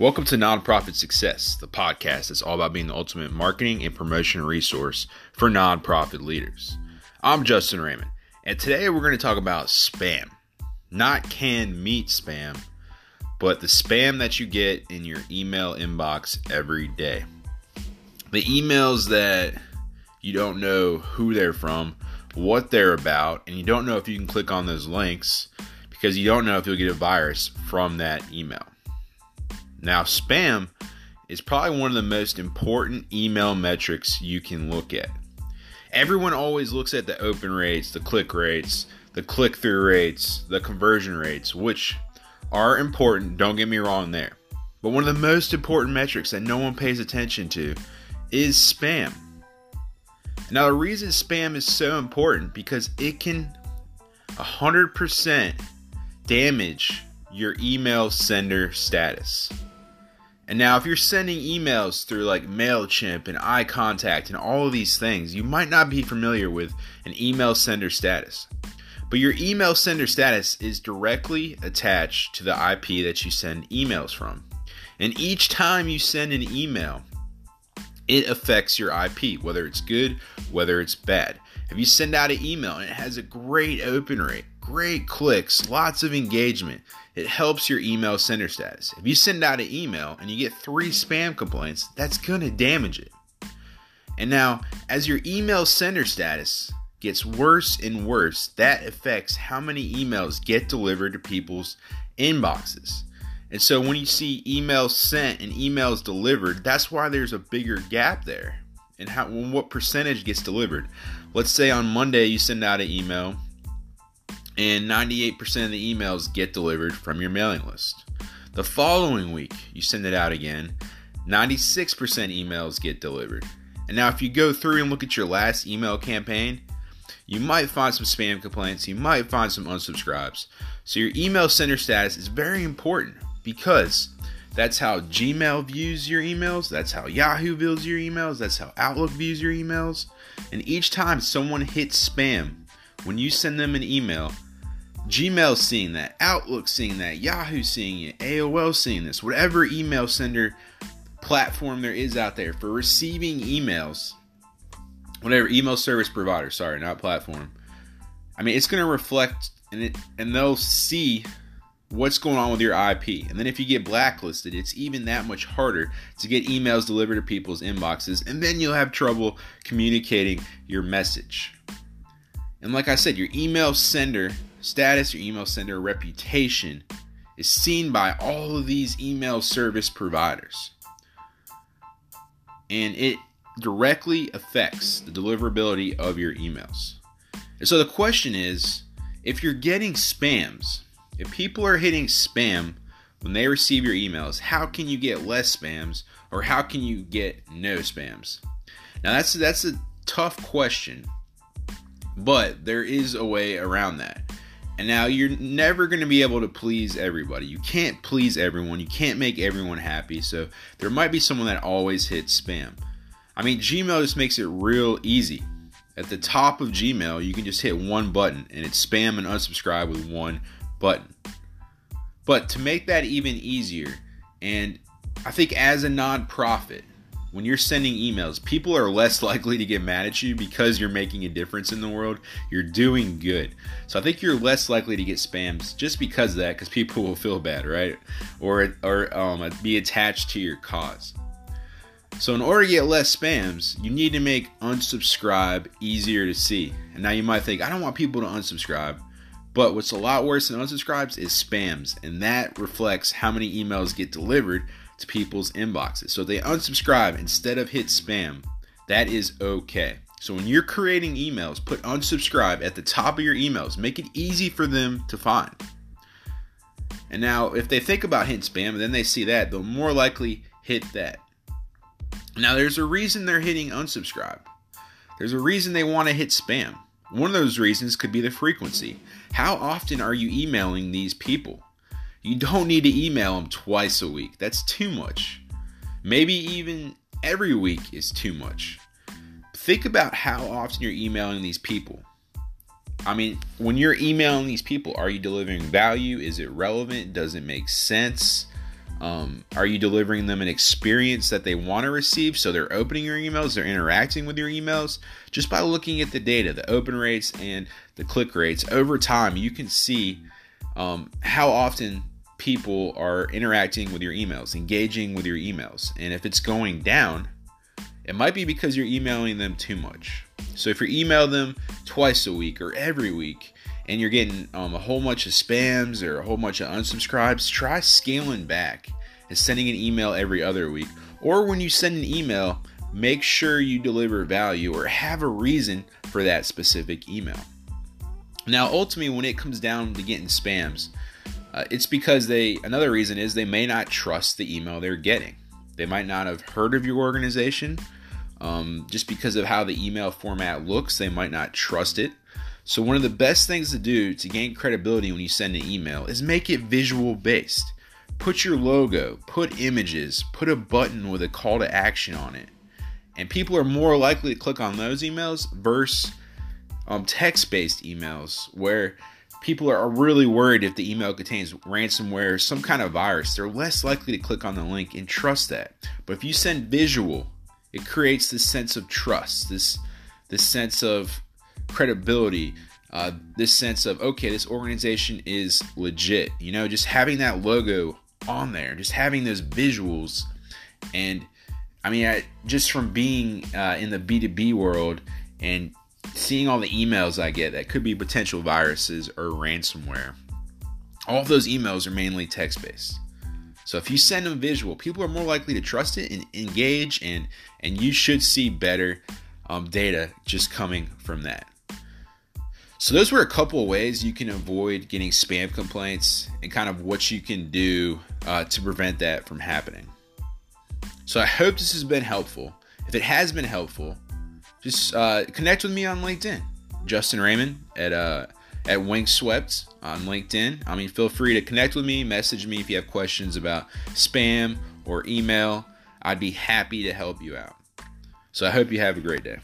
Welcome to Nonprofit Success, the podcast that's all about being the ultimate marketing and promotion resource for nonprofit leaders. I'm Justin Raymond, and today we're going to talk about spam. Not canned meat spam, but the spam that you get in your email inbox every day. The emails that you don't know who they're from, what they're about, and you don't know if you can click on those links because you don't know if you'll get a virus from that email. Now, spam is probably one of the most important email metrics you can look at. Everyone always looks at the open rates, the click rates, the click through rates, the conversion rates, which are important, don't get me wrong there. But one of the most important metrics that no one pays attention to is spam. Now, the reason spam is so important because it can 100% damage your email sender status. And now, if you're sending emails through like MailChimp and iContact and all of these things, you might not be familiar with an email sender status. But your email sender status is directly attached to the IP that you send emails from. And each time you send an email, it affects your IP, whether it's good, whether it's bad. If you send out an email and it has a great open rate, great clicks, lots of engagement, it helps your email sender status. If you send out an email and you get three spam complaints, that's going to damage it. And now, as your email sender status gets worse and worse, that affects how many emails get delivered to people's inboxes. And so when you see emails sent and emails delivered, that's why there's a bigger gap there. And how what percentage gets delivered. Let's say on Monday you send out an email and 98% of the emails get delivered from your mailing list. The following week, you send it out again, 96% emails get delivered. And now, if you go through and look at your last email campaign, you might find some spam complaints, you might find some unsubscribes. So, your email sender status is very important because that's how Gmail views your emails, that's how Yahoo views your emails, that's how Outlook views your emails. And each time someone hits spam, when you send them an email, Gmail seeing that, Outlook seeing that, Yahoo seeing it, AOL seeing this, whatever email sender platform there is out there for receiving emails, whatever email service provider, sorry, not platform. I mean, it's going to reflect and it and they'll see what's going on with your IP. And then if you get blacklisted, it's even that much harder to get emails delivered to people's inboxes and then you'll have trouble communicating your message. And like I said, your email sender status, your email sender reputation is seen by all of these email service providers. And it directly affects the deliverability of your emails. And so the question is if you're getting spams, if people are hitting spam when they receive your emails, how can you get less spams or how can you get no spams? Now that's that's a tough question, but there is a way around that. And now you're never going to be able to please everybody. You can't please everyone. You can't make everyone happy. So there might be someone that always hits spam. I mean, Gmail just makes it real easy. At the top of Gmail, you can just hit one button and it's spam and unsubscribe with one button. But to make that even easier, and I think as a nonprofit, when you're sending emails, people are less likely to get mad at you because you're making a difference in the world. You're doing good. So I think you're less likely to get spams just because of that, because people will feel bad, right? Or or um, be attached to your cause. So in order to get less spams, you need to make unsubscribe easier to see. And now you might think, I don't want people to unsubscribe. But what's a lot worse than unsubscribes is spams, and that reflects how many emails get delivered to people's inboxes. So they unsubscribe instead of hit spam, that is okay. So when you're creating emails, put unsubscribe at the top of your emails. Make it easy for them to find. And now, if they think about hitting spam and then they see that, they'll more likely hit that. Now, there's a reason they're hitting unsubscribe. There's a reason they want to hit spam. One of those reasons could be the frequency. How often are you emailing these people? You don't need to email them twice a week. That's too much. Maybe even every week is too much. Think about how often you're emailing these people. I mean, when you're emailing these people, are you delivering value? Is it relevant? Does it make sense? Um, are you delivering them an experience that they want to receive? So they're opening your emails, they're interacting with your emails. Just by looking at the data, the open rates and the click rates over time, you can see um, how often people are interacting with your emails, engaging with your emails. And if it's going down, it might be because you're emailing them too much. So if you email them twice a week or every week, and you're getting um, a whole bunch of spams or a whole bunch of unsubscribes, try scaling back and sending an email every other week. Or when you send an email, make sure you deliver value or have a reason for that specific email. Now, ultimately, when it comes down to getting spams, uh, it's because they, another reason is they may not trust the email they're getting. They might not have heard of your organization. Um, just because of how the email format looks, they might not trust it. So, one of the best things to do to gain credibility when you send an email is make it visual based. Put your logo, put images, put a button with a call to action on it. And people are more likely to click on those emails versus um, text based emails where people are really worried if the email contains ransomware some kind of virus. They're less likely to click on the link and trust that. But if you send visual, it creates this sense of trust, this this sense of credibility, uh, this sense of okay, this organization is legit. You know, just having that logo on there, just having those visuals, and I mean, I, just from being uh, in the B two B world and seeing all the emails I get that could be potential viruses or ransomware, all of those emails are mainly text based. So if you send them visual, people are more likely to trust it and engage, and and you should see better um, data just coming from that. So those were a couple of ways you can avoid getting spam complaints and kind of what you can do uh, to prevent that from happening. So I hope this has been helpful. If it has been helpful, just uh, connect with me on LinkedIn, Justin Raymond at uh, at Wingswept on LinkedIn. I mean, feel free to connect with me, message me if you have questions about spam or email. I'd be happy to help you out. So I hope you have a great day.